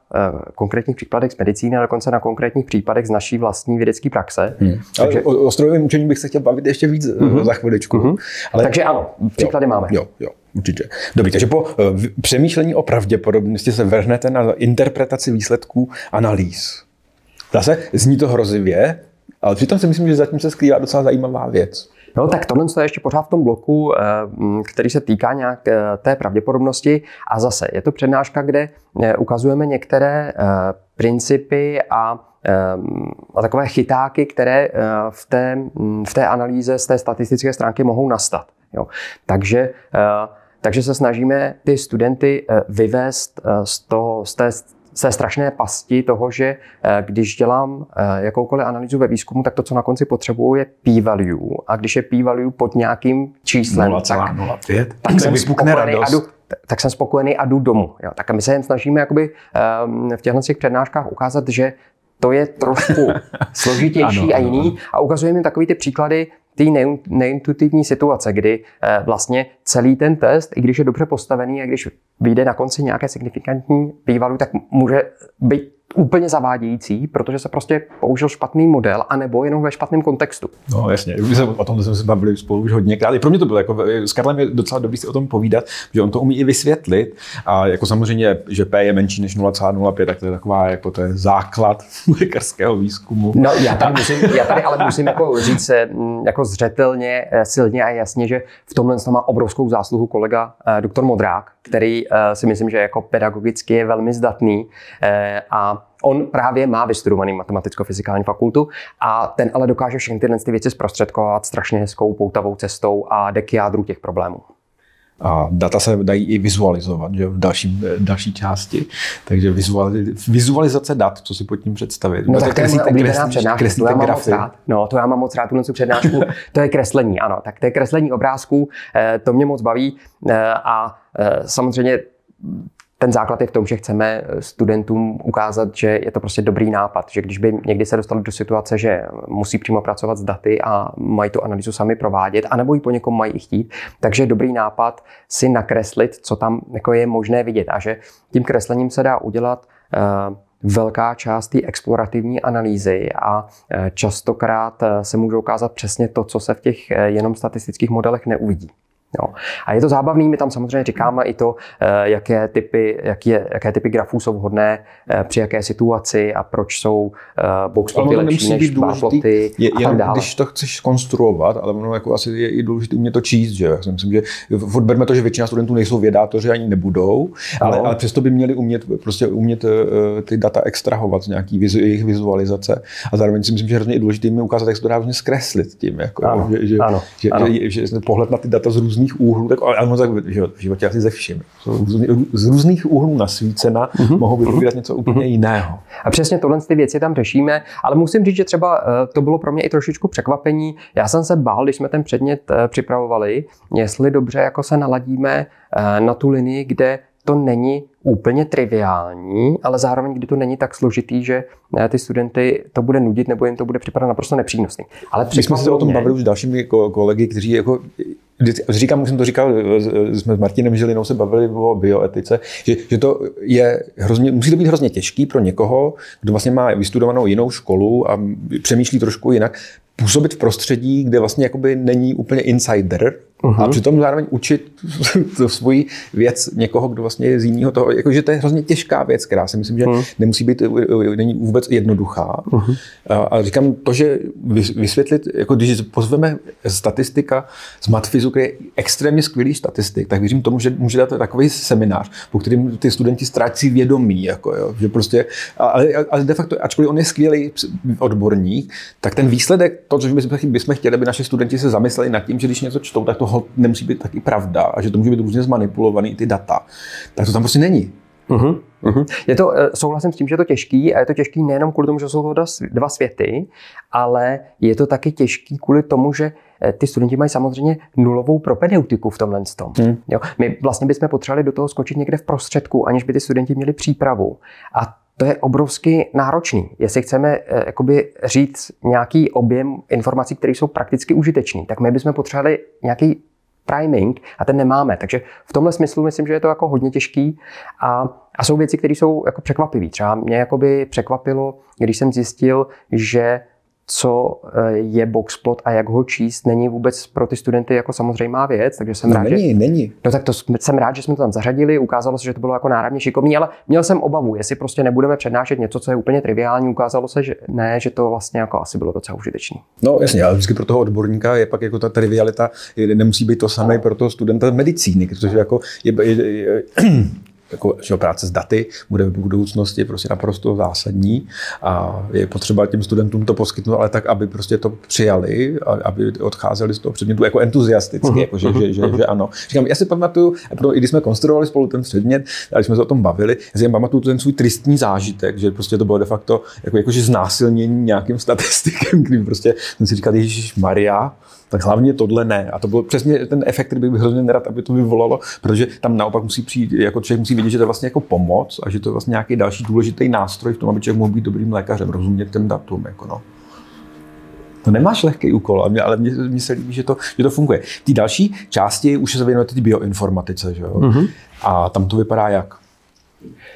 B: konkrétních příkladech z medicíny, ale dokonce na konkrétních případech z naší vlastní vědecké praxe.
A: Hmm. Takže, o, o strojovém učení bych se chtěl bavit ještě víc mm-hmm. za chviličku. Mm-hmm.
B: Ale... Takže ano, příklady
A: jo,
B: máme.
A: Jo, jo. Určitě. Dobrý, takže po uh, přemýšlení o pravděpodobnosti se vrhnete na interpretaci výsledků analýz. Zase zní to hrozivě, ale přitom si myslím, že zatím se skrývá docela zajímavá věc.
B: No tak tohle je ještě pořád v tom bloku, eh, který se týká nějak eh, té pravděpodobnosti. A zase je to přednáška, kde ukazujeme některé principy a a takové chytáky, které v té, v té analýze z té statistické stránky mohou nastat. Jo. Takže takže se snažíme ty studenty eh, vyvést eh, z, toho, z té té strašné pasti toho, že eh, když dělám jakoukoliv analýzu ve výzkumu, tak to, co na konci potřebuju, je p-value. A když je p-value pod nějakým číslem, 0, tak,
A: 05,
B: tak, jsem spokojený a jdu, tak jsem spokojený a jdu domů. Jo. Tak a my se jen snažíme jakoby, um, v těchto přednáškách ukázat, že to je trošku *laughs* složitější ano, a jiný. Ano. A ukazujeme jim takový ty příklady té neintuitivní situace, kdy eh, vlastně celý ten test, i když je dobře postavený a když vyjde na konci nějaké signifikantní p tak může být úplně zavádějící, protože se prostě použil špatný model, anebo jenom ve špatném kontextu.
A: No jasně, my se, o tom jsme se bavili spolu už hodněkrát. I pro mě to bylo, jako, s Karlem je docela dobrý si o tom povídat, že on to umí i vysvětlit. A jako samozřejmě, že P je menší než 0,05, tak to je taková, jako to je základ *laughs* lékařského výzkumu.
B: No já tady, musím, já tady ale musím jako říct mm, jako zřetelně, eh, silně a jasně, že v tomhle má obrovskou zásluhu kolega eh, doktor Modrák, který eh, si myslím, že jako pedagogicky je velmi zdatný a On právě má vystudovaný matematicko-fyzikální fakultu a ten ale dokáže všechny tyhle ty věci zprostředkovat strašně hezkou poutavou cestou a jde k jádru těch problémů.
A: A data se dají i vizualizovat že v další, další části. Takže vizualizace dat, co si pod tím představit.
B: No, no tak to je moje oblíbená přednáška, to já mám moc rád. No, to já mám moc rád, tu přednášku. *laughs* to je kreslení, ano. Tak to je kreslení obrázků, eh, to mě moc baví eh, a eh, samozřejmě ten základ je v tom, že chceme studentům ukázat, že je to prostě dobrý nápad, že když by někdy se dostali do situace, že musí přímo pracovat s daty a mají tu analýzu sami provádět, anebo ji po někom mají chtít, takže dobrý nápad si nakreslit, co tam jako je možné vidět a že tím kreslením se dá udělat uh, velká část té explorativní analýzy a eh, častokrát eh, se může ukázat přesně to, co se v těch jenom statistických modelech neuvidí. Jo. A je to zábavný, my tam samozřejmě říkáme i to, eh, jaké typy, jaký je, jaké typy grafů jsou vhodné eh, při jaké situaci a proč jsou eh, boxploty lepší než ploty
A: je,
B: a tak dále.
A: Když to chceš konstruovat, ale ono jako asi je i důležité umět to číst, že já si myslím, že odberme to, že většina studentů nejsou vědátoři ani nebudou, ale, ale přesto by měli umět, prostě umět ty data extrahovat z nějaký vizu, jejich vizualizace a zároveň si myslím, že hrozně důležité mi ukázat, jak se to dá zkreslit tím, jako, ano, že, že, ano, že, ano. Že, že, že, pohled na ty data z různých různých úhlů, tak ale možná v životě asi ze vším. Z různých úhlů nasvícena mm-hmm. mohou vypovídat něco úplně mm-hmm. jiného.
B: A přesně tohle ty věci tam řešíme, ale musím říct, že třeba eh, to bylo pro mě i trošičku překvapení. Já jsem se bál, když jsme ten předmět eh, připravovali, jestli dobře jako se naladíme eh, na tu linii, kde to není úplně triviální, ale zároveň, kdy to není tak složitý, že ty studenty to bude nudit nebo jim to bude připadat naprosto nepřínosný. Ale
A: My jsme se o tom bavili už s dalšími kolegy, kteří jako říkám, už jsem to říkal, jsme s Martinem Žilinou se bavili o bioetice, že, že to je hrozně, musí to být hrozně těžký pro někoho, kdo vlastně má vystudovanou jinou školu a přemýšlí trošku jinak, působit v prostředí, kde vlastně jakoby není úplně insider, Uh-huh. A přitom zároveň učit *laughs* to svoji věc někoho, kdo vlastně je z jiného toho, jakože to je hrozně těžká věc, která si myslím, že uh-huh. nemusí být, není vůbec jednoduchá. Uh-huh. A říkám to, že vysvětlit, jako když pozveme statistika z Matfizu, který je extrémně skvělý statistik, tak věřím tomu, že může dát takový seminář, po kterým ty studenti ztrácí vědomí, jako jo, že prostě, ale, ale de facto, ačkoliv on je skvělý odborník, tak ten výsledek, to, co bychom, bychom chtěli, aby naši studenti se zamysleli nad tím, že když něco čtou, tak to toho nemusí být taky pravda a že to může být různě zmanipulovaný ty data, tak to tam prostě není.
B: Uh-huh, uh-huh. Je to, eh, souhlasím s tím, že je to těžký a je to těžký nejenom kvůli tomu, že jsou to dva světy, ale je to taky těžký kvůli tomu, že eh, ty studenti mají samozřejmě nulovou propedeutiku v tomhle tom. Hmm. Jo? My vlastně bychom potřebovali do toho skočit někde v prostředku, aniž by ty studenti měli přípravu. A to je obrovsky náročný. Jestli chceme eh, jakoby říct nějaký objem informací, které jsou prakticky užitečné, tak my bychom potřebovali nějaký priming a ten nemáme. Takže v tomhle smyslu myslím, že je to jako hodně těžký a, a jsou věci, které jsou jako překvapivé. Třeba mě jakoby překvapilo, když jsem zjistil, že co eh, je boxplot a jak ho číst, není vůbec pro ty studenty jako samozřejmá věc, takže jsem
A: no,
B: rád,
A: není,
B: že...
A: není.
B: No tak to jsem rád, že jsme to tam zařadili, ukázalo se, že to bylo jako náravně šikovný, ale měl jsem obavu, jestli prostě nebudeme přednášet něco, co je úplně triviální, ukázalo se, že ne, že to vlastně jako asi bylo docela užitečné.
A: No jasně, ale vždycky pro toho odborníka je pak jako ta trivialita, nemusí být to samé pro toho studenta medicíny, protože jako je, je, je, jako, že práce s daty bude v budoucnosti prostě naprosto zásadní a je potřeba těm studentům to poskytnout, ale tak, aby prostě to přijali, a aby odcházeli z toho předmětu jako entuziasticky, uh-huh. jako, že, že, že, že, ano. Říkám, já si pamatuju, i když jsme konstruovali spolu ten předmět, a když jsme se o tom bavili, já si pamatuju ten svůj tristní zážitek, že prostě to bylo de facto jako, jakože znásilnění nějakým statistikem, *laughs* kdy prostě jsem si říkal, Ježíš Maria, tak hlavně tohle ne. A to byl přesně ten efekt, který bych hrozně nerad, aby to vyvolalo, protože tam naopak musí přijít, jako člověk musí vidět, že to je vlastně jako pomoc a že to je vlastně nějaký další důležitý nástroj v tom, aby člověk mohl být dobrým lékařem, rozumět ten datum. Jako no. To nemáš lehký úkol, ale mně, mně se líbí, že to, že to funguje. Ty další části už se věnujete ty bioinformatice, že jo? Mm-hmm. A tam to vypadá jak?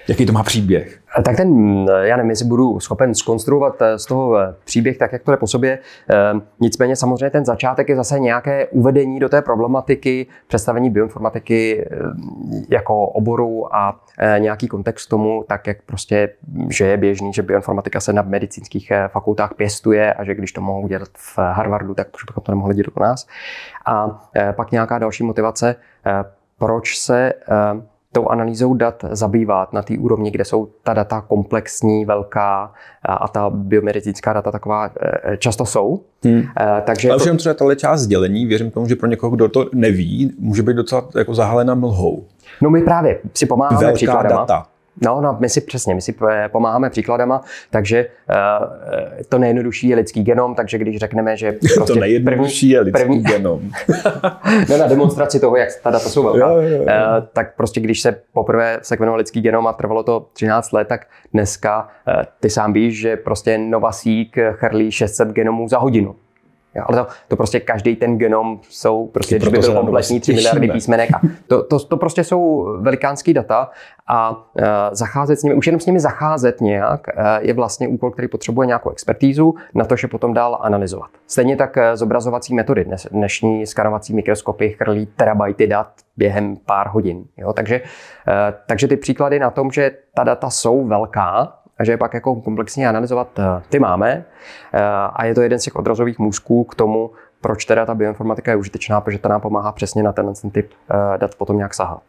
A: Jaký to má příběh?
B: Tak ten, já nevím, jestli budu schopen skonstruovat eh, z toho eh, příběh tak, jak to je po sobě. Eh, nicméně samozřejmě ten začátek je zase nějaké uvedení do té problematiky, představení bioinformatiky jako oboru a nějaký kontext tomu, tak jak prostě, že je běžný, že bioinformatika se na medicínských fakultách pěstuje a že když to mohou dělat v Harvardu, tak proč bychom to nemohli dělat u nás. A pak nějaká další motivace, proč se tou analýzou dat zabývat na té úrovni, kde jsou ta data komplexní, velká a ta biomedicínská data taková e, často jsou. Hmm.
A: E, takže Ale to... třeba tahle část sdělení, věřím tomu, že pro někoho, kdo to neví, může být docela jako zahalena mlhou.
B: No my právě si pomáháme
A: Velká příkladama. data.
B: No, no, my si přesně, my si pomáháme příkladama, takže uh, to nejjednodušší je lidský genom, takže když řekneme, že *laughs*
A: prostě to nejjednodušší první, je lidský první, genom. *laughs*
B: no, na demonstraci toho, jak ta data jsou velká, jo, jo, jo. Uh, tak prostě když se poprvé sekvenoval lidský genom a trvalo to 13 let, tak dneska uh, ty sám víš, že prostě Novasík chrlí 600 genomů za hodinu. Jo, ale to, to prostě každý ten genom jsou prostě, když by byl kompletní 3 miliardy písmenek. A to, to, to prostě jsou velikánský data a uh, zacházet s nimi, už jenom s nimi zacházet nějak, uh, je vlastně úkol, který potřebuje nějakou expertízu na to, že potom dál analyzovat. Stejně tak uh, zobrazovací metody. Dnes, dnešní skanovací mikroskopy chrlí terabajty dat během pár hodin. Jo? Takže, uh, takže ty příklady na tom, že ta data jsou velká, a že je pak jako komplexně analyzovat, eh, ty máme. Eh, a je to jeden z těch odrazových můzků k tomu, proč teda ta bioinformatika je užitečná, protože ta nám pomáhá přesně na ten typ eh, dat potom nějak sahat.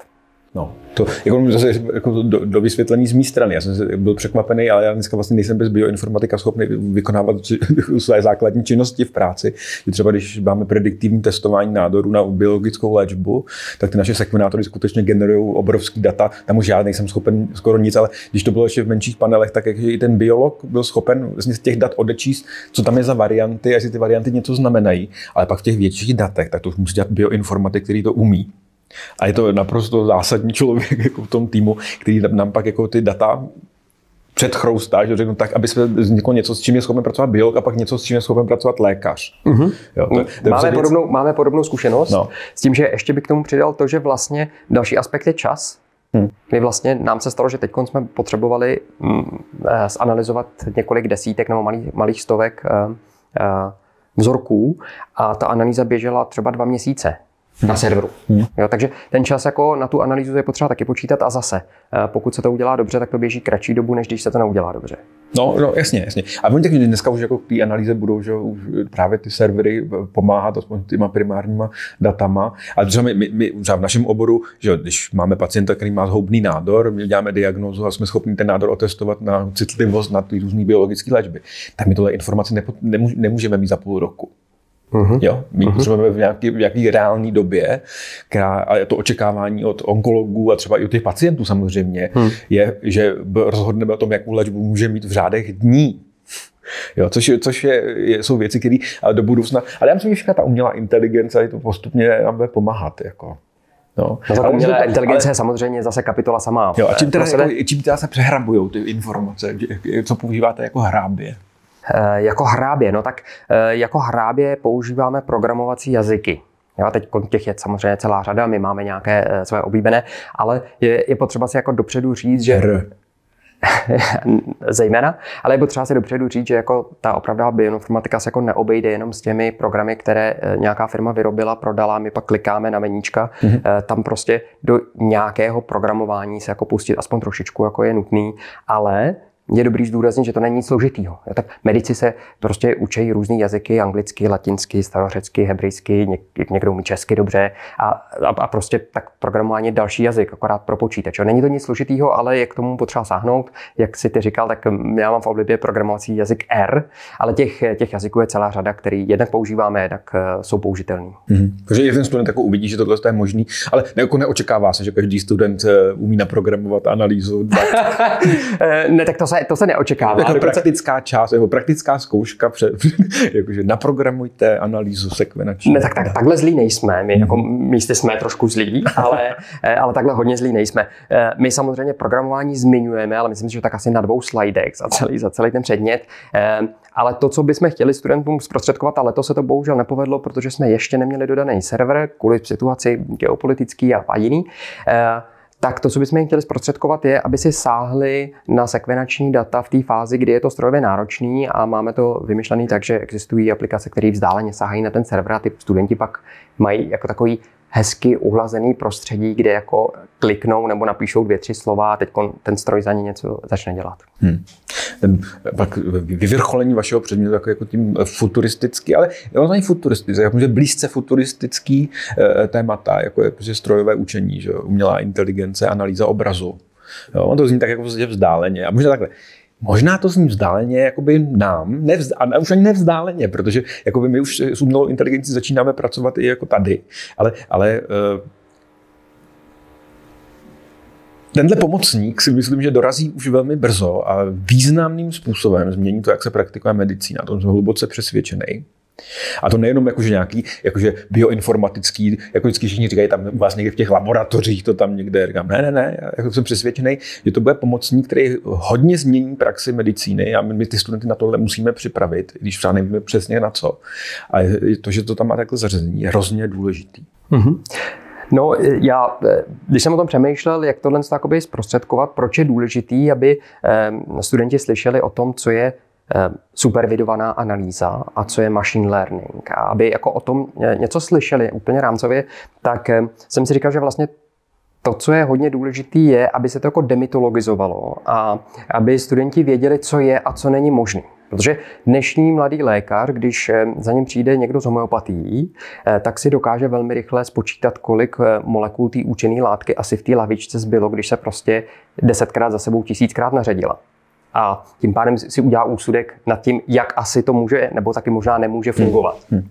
A: No, to jako zase jako do, do, vysvětlení z mé strany. Já jsem byl překvapený, ale já dneska vlastně nejsem bez bioinformatika schopný vykonávat *laughs* své základní činnosti v práci. Že třeba když máme prediktivní testování nádoru na biologickou léčbu, tak ty naše sekvenátory skutečně generují obrovský data. Tam už já nejsem schopen skoro nic, ale když to bylo ještě v menších panelech, tak i ten biolog byl schopen vlastně z těch dat odečíst, co tam je za varianty, jestli ty varianty něco znamenají. Ale pak v těch větších datech, tak to už musí dělat bioinformatik, který to umí. A je to naprosto zásadní člověk *laughs* jako v tom týmu, který nám pak jako ty data předchroustá, že řeknu tak, aby se vzniklo něco, s čím je schopen pracovat biolog a pak něco, s čím je schopen pracovat lékař. Uh-huh.
B: Jo, to, to máme, věc... podobnou, máme podobnou zkušenost no. s tím, že ještě bych k tomu přidal to, že vlastně další aspekt je čas. Hmm. My vlastně, nám se stalo, že teď jsme potřebovali mm, eh, zanalizovat několik desítek nebo malých, malých stovek uh, uh, vzorků a ta analýza běžela třeba dva měsíce na serveru. Hmm. Jo, takže ten čas jako na tu analýzu je potřeba taky počítat a zase, pokud se to udělá dobře, tak to běží kratší dobu, než když se to neudělá dobře.
A: No, no jasně, jasně. A oni tak dneska už jako k té analýze budou, že už právě ty servery pomáhat aspoň těma primárníma datama. A třeba my, my, my třeba v našem oboru, že když máme pacienta, který má zhoubný nádor, my děláme diagnózu a jsme schopni ten nádor otestovat na citlivost na ty různé biologické léčby, tak my tohle informace nepo, nemůžeme mít za půl roku. Uh-huh. Jo, my uh-huh. potřebujeme v nějaké, v nějaké reální době, která, a to očekávání od onkologů a třeba i od těch pacientů samozřejmě, uh-huh. je, že rozhodneme o tom, jakou léčbu může mít v řádech dní. Jo, což, je, což je, jsou věci, které do budoucna. Ale já myslím, že ta umělá inteligence to postupně nám bude pomáhat. Jako.
B: No. No, ale umělá inteligence ale... je samozřejmě zase kapitola sama.
A: Jo, a čím teda, jako, čím teda se přehrabují ty informace? Co používáte jako hrábě?
B: Eh, jako hrábě, no tak eh, jako hrábě používáme programovací jazyky. Jo, teď těch je samozřejmě celá řada, my máme nějaké eh, své oblíbené, ale je, je potřeba si jako dopředu říct, že... R. *laughs* zejména, ale je potřeba si dopředu říct, že jako ta opravdová bioinformatika se jako neobejde jenom s těmi programy, které nějaká firma vyrobila, prodala, my pak klikáme na meníčka, mm-hmm. tam prostě do nějakého programování se jako pustit aspoň trošičku jako je nutný, ale je dobrý zdůraznit, že to není nic složitýho. Tak medici se prostě učí různé jazyky, anglicky, latinsky, starořecky, hebrejsky, něk, někdo umí česky dobře a, a, a, prostě tak programování je další jazyk, akorát pro počítač. Není to nic složitýho, ale je k tomu potřeba sáhnout. Jak si ty říkal, tak já mám v oblibě programovací jazyk R, ale těch, těch jazyků je celá řada, který jednak používáme, jednak uh, jsou použitelný.
A: Mm-hmm. Takže jeden student jako uvidí, že tohle je možný, ale jako neočekává se, že každý student uh, umí naprogramovat analýzu. *laughs*
B: ne, tak to se to se neočekává.
A: Jako praktická část, jako praktická zkouška, před, *laughs* jakože naprogramujte analýzu sekvenační.
B: Ne, tak, tak, takhle zlí nejsme. My jako mhm. místy jsme trošku zlí, ale, *laughs* eh, ale takhle hodně zlí nejsme. Eh, my samozřejmě programování zmiňujeme, ale myslím si, že tak asi na dvou slidech za celý, za celý ten předmět. Eh, ale to, co bychom chtěli studentům zprostředkovat, ale to se to bohužel nepovedlo, protože jsme ještě neměli dodaný server kvůli situaci geopolitický a jiný tak to, co bychom jim chtěli zprostředkovat, je, aby si sáhli na sekvenační data v té fázi, kdy je to strojově náročný a máme to vymyšlené tak, že existují aplikace, které vzdáleně sahají na ten server a ty studenti pak mají jako takový hezky uhlazený prostředí, kde jako kliknou nebo napíšou dvě, tři slova a teď ten stroj za ně něco začne dělat. Hmm.
A: Ten, pak vyvrcholení vašeho předmětu jako, jako tím futuristický, ale on není futuristický, jako blízce futuristický e, témata, jako je prostě strojové učení, že? umělá inteligence, analýza obrazu. Jo, on to zní tak jako vzdáleně. A možná takhle. Možná to zní vzdáleně jakoby nám, nevzd, a už ani nevzdáleně, protože jakoby my už s umělou inteligencí začínáme pracovat i jako tady, ale, ale uh, Tenhle pomocník si myslím, že dorazí už velmi brzo a významným způsobem změní to, jak se praktikuje medicína. To jsem hluboce přesvědčený. A to nejenom jakože nějaký jakože bioinformatický, jako vždycky všichni říkají, tam u vás někde v těch laboratořích to tam někde. Říkám, ne, ne, ne, já jako jsem přesvědčený, že to bude pomocník, který hodně změní praxi medicíny a my ty studenty na tohle musíme připravit, když třeba nevíme přesně na co. A to, že to tam má takhle zařazení, je hrozně důležitý. Mm-hmm.
B: No, já, když jsem o tom přemýšlel, jak tohle zprostředkovat, proč je důležitý, aby studenti slyšeli o tom, co je Eh, supervidovaná analýza a co je machine learning. A aby jako o tom něco slyšeli úplně rámcově, tak eh, jsem si říkal, že vlastně to, co je hodně důležité, je, aby se to jako demitologizovalo a aby studenti věděli, co je a co není možné. Protože dnešní mladý lékař, když eh, za ním přijde někdo z homeopatií, tak si dokáže velmi rychle spočítat, kolik molekul té účinné látky asi v té lavičce zbylo, když se prostě desetkrát za sebou tisíckrát naředila a tím pádem si udělá úsudek nad tím, jak asi to může, nebo taky možná nemůže fungovat. Hmm.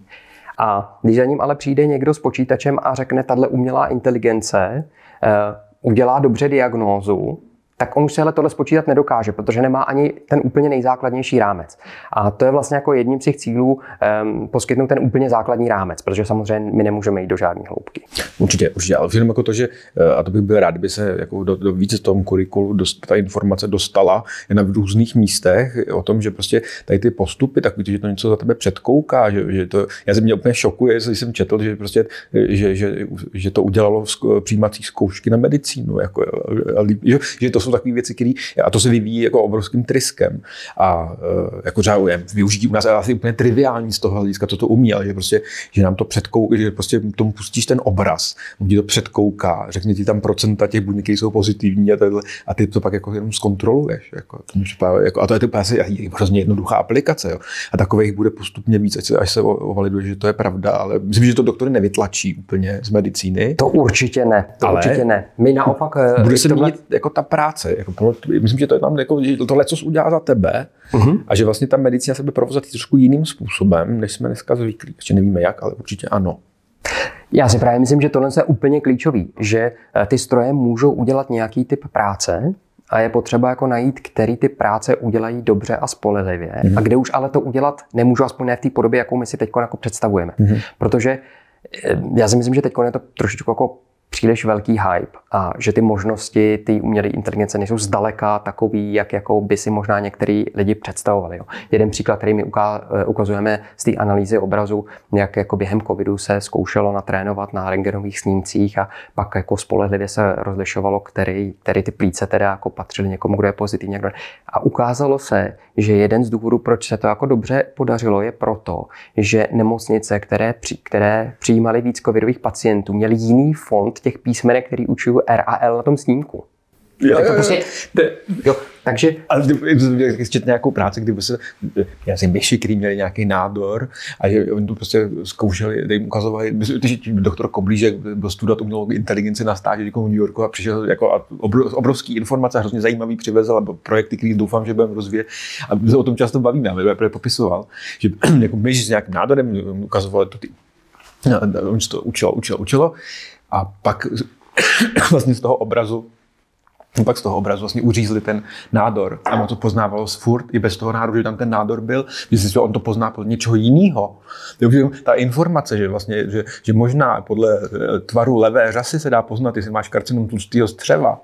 B: A když za ním ale přijde někdo s počítačem a řekne, tahle umělá inteligence uh, udělá dobře diagnózu, tak on už se tohle spočítat nedokáže, protože nemá ani ten úplně nejzákladnější rámec. A to je vlastně jako jedním z těch cílů um, poskytnout ten úplně základní rámec, protože samozřejmě my nemůžeme jít do žádné hloubky.
A: Určitě, určitě, ale jenom jako to, že, eh, a to bych byl rád, kdyby se jako do, do více tom kurikulu dost, ta informace dostala na různých místech o tom, že prostě tady ty postupy, tak že to něco za tebe předkouká, že, že to, já jsem mě úplně šokuje, když jsem četl, že prostě, že, že, že to udělalo přijímací zkoušky na medicínu, jako, že, že to jsou takové věci, které, a to se vyvíjí jako obrovským tryskem a e, jako třeba využití u nás je asi úplně triviální z toho hlediska, co to umí, ale že prostě, že nám to předkouká, že prostě tomu pustíš ten obraz, on ti to předkouká, řekne ti tam procenta těch buněk, které jsou pozitivní a, tadyhle, a ty to pak jako jenom zkontroluješ. Jako, to jako, a to je to asi hrozně jednoduchá aplikace. Jo. A takových bude postupně víc, až se, až se ovaliduje, že to je pravda, ale myslím, že to doktory nevytlačí úplně z medicíny.
B: To určitě ne. To ale určitě ne. My naopak...
A: Bude se tohle... měnit jako ta práce. Jako, myslím, že to je tam jako, že tohle, co udělá za tebe, uh-huh. a že vlastně ta medicína se bude provozovat trošku jiným způsobem, než jsme dneska zvyklí. Ještě nevíme jak, ale určitě ano.
B: Já si právě myslím, že tohle je úplně klíčový, že eh, ty stroje můžou udělat nějaký typ práce, a je potřeba jako najít, který ty práce udělají dobře a spolehlivě mm-hmm. a kde už ale to udělat nemůžu, aspoň ne v té podobě, jakou my si teď jako představujeme. Mm-hmm. Protože eh, já si myslím, že teď je to trošičku jako příliš velký hype a že ty možnosti ty umělé inteligence nejsou zdaleka takový, jak jako by si možná některý lidi představovali. Jo. Jeden příklad, který my eh, ukazujeme z té analýzy obrazu, jak jako během covidu se zkoušelo natrénovat na rengenových snímcích a pak jako spolehlivě se rozlišovalo, který, který ty plíce teda jako patřily někomu, kdo je pozitivní. Kdo A ukázalo se, že jeden z důvodů, proč se to jako dobře podařilo, je proto, že nemocnice, které, které přijímaly víc covidových pacientů, měly jiný fond těch písmenek, který učují R a L na tom snímku. Jo, tak to prostě, jo, takže...
A: Ale četl nějakou práci, kdyby se, já jsem myši, který měli nějaký nádor a že oni to prostě zkoušeli, jim ukazovali, doktor Koblížek byl studovat umělou inteligenci na stáži v New Yorku a přišel jako a obrovský informace, hrozně zajímavý přivezl, nebo projekty, který doufám, že budeme rozvíjet a my se o tom často bavíme, aby popisoval, že jako myš s nějakým nádorem ukazovali to ty, on to učilo, učilo, učilo a pak *coughs* vlastně z toho obrazu pak z toho obrazu vlastně uřízli ten nádor. A on to poznávalo furt i bez toho nádoru, že tam ten nádor byl, že si on to pozná podle něčeho jiného. Ta informace, že vlastně, že, že možná podle eh, tvaru levé řasy se dá poznat, jestli máš karcinom tlustého střeva,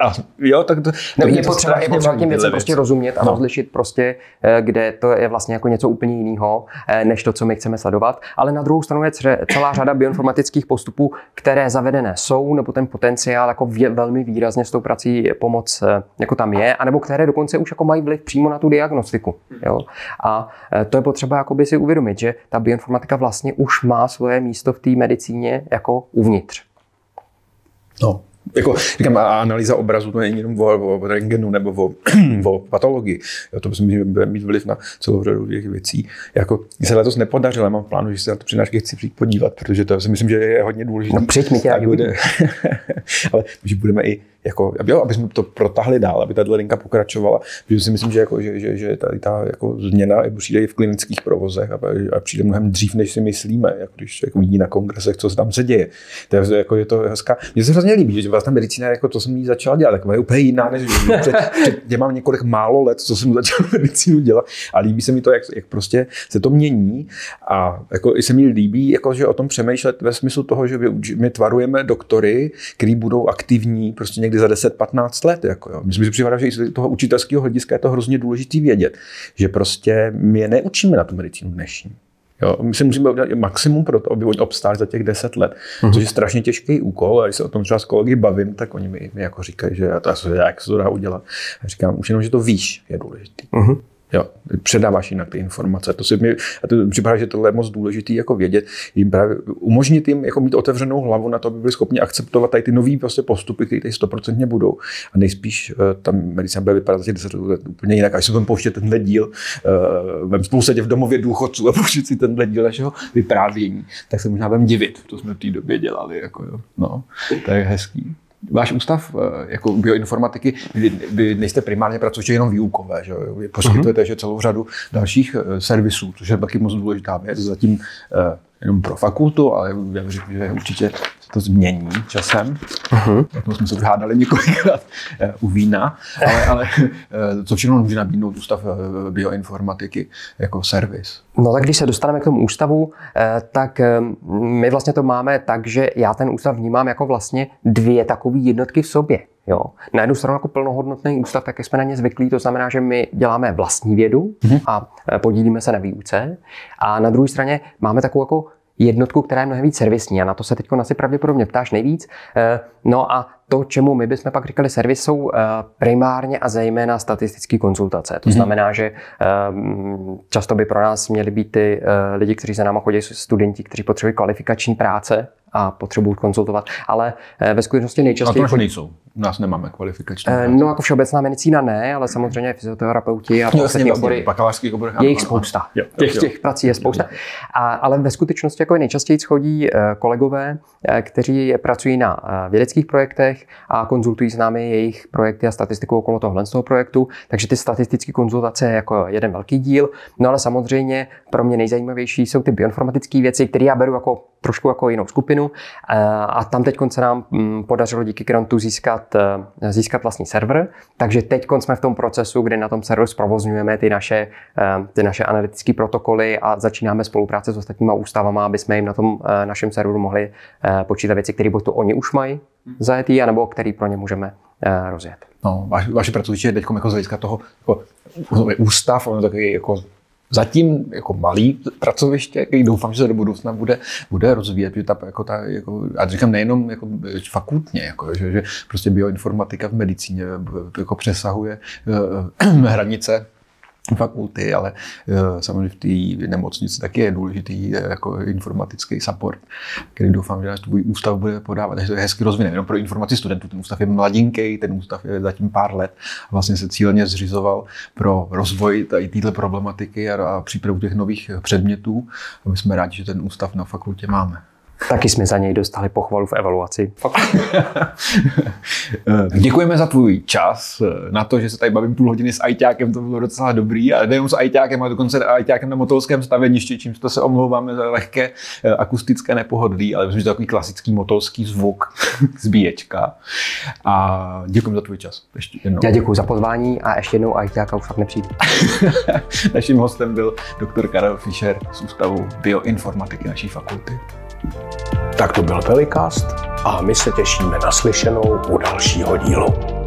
A: a, jo, tak to,
B: to je potřeba, je potřeba těm věcem prostě rozumět a no. rozlišit prostě, eh, kde to je vlastně jako něco úplně jiného, eh, než to, co my chceme sledovat. Ale na druhou stranu je celá řada bioinformatických postupů, které zavedené jsou, nebo ten potenciál jako vě, velmi výrazně s tou prací pomoc eh, jako tam je, anebo které dokonce už jako mají vliv přímo na tu diagnostiku. Jo? A to je potřeba jakoby si uvědomit, že ta bioinformatika vlastně už má svoje místo v té medicíně jako uvnitř.
A: No, jako, říkám, analýza obrazu to není jenom o, o rengenu nebo o, *clears throat* o patologii. Jo, to bude mít vliv na celou řadu těch věcí. Jako, se letos nepodařilo, mám v plánu, že se na to přinášky chci přijít podívat, protože to si myslím, že je hodně důležité.
B: No přijď mi tě,
A: bude, *laughs* ale že budeme i jako, jo, aby jsme to protahli dál, aby ta linka pokračovala, protože si myslím, že, jako, že, že, že tady ta jako změna přijde i v klinických provozech a, a přijde mnohem dřív, než si myslíme, jako když jako vidí na kongresech, co se tam se děje. To je, jako, je to hezká. Mně se hrozně líbí, že vlastně medicína, jako to jsem jí začal dělat, tak je úplně jiná, než před, před, já mám několik málo let, co jsem začal *laughs* medicínu dělat a líbí se mi to, jak, jak prostě se to mění a jako i se mi líbí, jako, že o tom přemýšlet ve smyslu toho, že my, my tvarujeme doktory, kteří budou aktivní prostě někdy za 10-15 let. Jako, jo. Myslím, že připadá, že i z toho učitelského hlediska je to hrozně důležité vědět, že prostě my je neučíme na tu medicínu dnešní. Jo, my si musíme udělat maximum pro to, aby oni obstáli za těch 10 let, uh-huh. což je strašně těžký úkol. A když se o tom třeba s kolegy bavím, tak oni mi, mi jako říkají, že to, jak se to dá udělat. A říkám, už jenom, že to víš, je důležité. Uh-huh. Jo, předáváš jinak ty informace. To si mi, a to připadá, že tohle je moc důležité jako vědět, jim právě umožnit jim jako mít otevřenou hlavu na to, aby byli schopni akceptovat tady ty nové prostě postupy, které tady stoprocentně budou. A nejspíš uh, ta medicína bude vypadat za těch 10 let úplně jinak. Až se tam pouštět tenhle díl uh, vem spoustě v domově důchodců a *laughs* pouštět si tenhle díl našeho vyprávění, tak se možná budeme divit. To jsme v té době dělali. Jako, jo. No, to je hezký. Váš ústav eh, jako bioinformatiky, vy, vy nejste primárně pracujete jenom výukové, že vy poskytujete že celou řadu dalších eh, servisů, což je taky moc důležitá věc, zatím eh, jenom pro fakultu, ale já věřím, že určitě to změní časem. Uh-huh. To jsme se už hádali několikrát eh, u vína, ale, ale eh, co všechno může nabídnout Ústav eh, bioinformatiky jako servis?
B: No tak když se dostaneme k tomu ústavu, tak my vlastně to máme tak, že já ten ústav vnímám jako vlastně dvě takové jednotky v sobě. Jo. Na jednu stranu jako plnohodnotný ústav, tak jak jsme na ně zvyklí, to znamená, že my děláme vlastní vědu mm-hmm. a podílíme se na výuce. A na druhé straně máme takovou jako jednotku, která je mnohem víc servisní a na to se teď asi pravděpodobně ptáš nejvíc. Eh, no a to, čemu my bychom pak říkali servis, jsou eh, primárně a zejména statistické konzultace. To mm-hmm. znamená, že eh, často by pro nás měli být ty lidi, kteří se náma chodí, studenti, kteří potřebují kvalifikační práce, a potřebují konzultovat. Ale eh, ve skutečnosti nejčastěji...
A: A to nejsou. U nás nemáme kvalifikační.
B: Uh, no jako všeobecná medicína ne, ale samozřejmě fyzioterapeuti a *laughs*
A: no, ostatní obory. Bakalářských oborech.
B: Je jich spousta. Jo, těch, jo. těch prací je spousta. A, ale ve skutečnosti jako nejčastěji chodí eh, kolegové, kteří pracují na vědeckých projektech a konzultují s námi jejich projekty a statistiku okolo tohle z toho projektu. Takže ty statistické konzultace je jako jeden velký díl. No ale samozřejmě pro mě nejzajímavější jsou ty bioinformatické věci, které já beru jako trošku jako jinou skupinu. A tam teď se nám mm, podařilo díky grantu získat, eh, získat vlastní server, takže teď jsme v tom procesu, kdy na tom serveru zprovozňujeme ty naše, eh, ty naše analytické protokoly a začínáme spolupráce s ostatníma ústavama, aby jsme jim na tom eh, našem serveru mohli počítat věci, které buď to oni už mají zajetý, anebo který pro ně můžeme rozjet.
A: No, vaši, vaši pracoviště teď jako z hlediska toho jako, ústav, on je takový jako zatím jako malý pracoviště, který doufám, že se do budoucna bude, bude rozvíjet, protože ta, jako ta, jako, a říkám nejenom jako fakultně, jako, že, že prostě bioinformatika v medicíně jako přesahuje uh, *clears throat* hranice fakulty, ale uh, samozřejmě v té nemocnici taky je důležitý uh, jako informatický support, který doufám, že náš tvůj ústav bude podávat. Takže to je hezky rozvinuté jenom pro informaci studentů. Ten ústav je mladinký, ten ústav je zatím pár let a vlastně se cíleně zřizoval pro rozvoj této problematiky a, a přípravu těch nových předmětů. A my jsme rádi, že ten ústav na fakultě máme.
B: Taky jsme za něj dostali pochvalu v evaluaci. *laughs*
A: Děkujeme za tvůj čas, na to, že se tady bavím půl hodiny s ajťákem, to bylo docela dobrý. A nejenom s ajťákem, ale dokonce ajťákem na motolském staveništi, čím to se omlouváme za lehké eh, akustické nepohodlí, ale myslím, že to je takový klasický motolský zvuk *laughs* zbíječka. A děkujeme za tvůj čas.
B: Ještě jednou. Já děkuji za pozvání a ještě jednou ajťáka už fakt nepřijde. *laughs*
A: Naším hostem byl doktor Karel Fischer z Ústavu bioinformatiky naší fakulty.
C: Tak to byl Velikast a my se těšíme na slyšenou u dalšího dílu.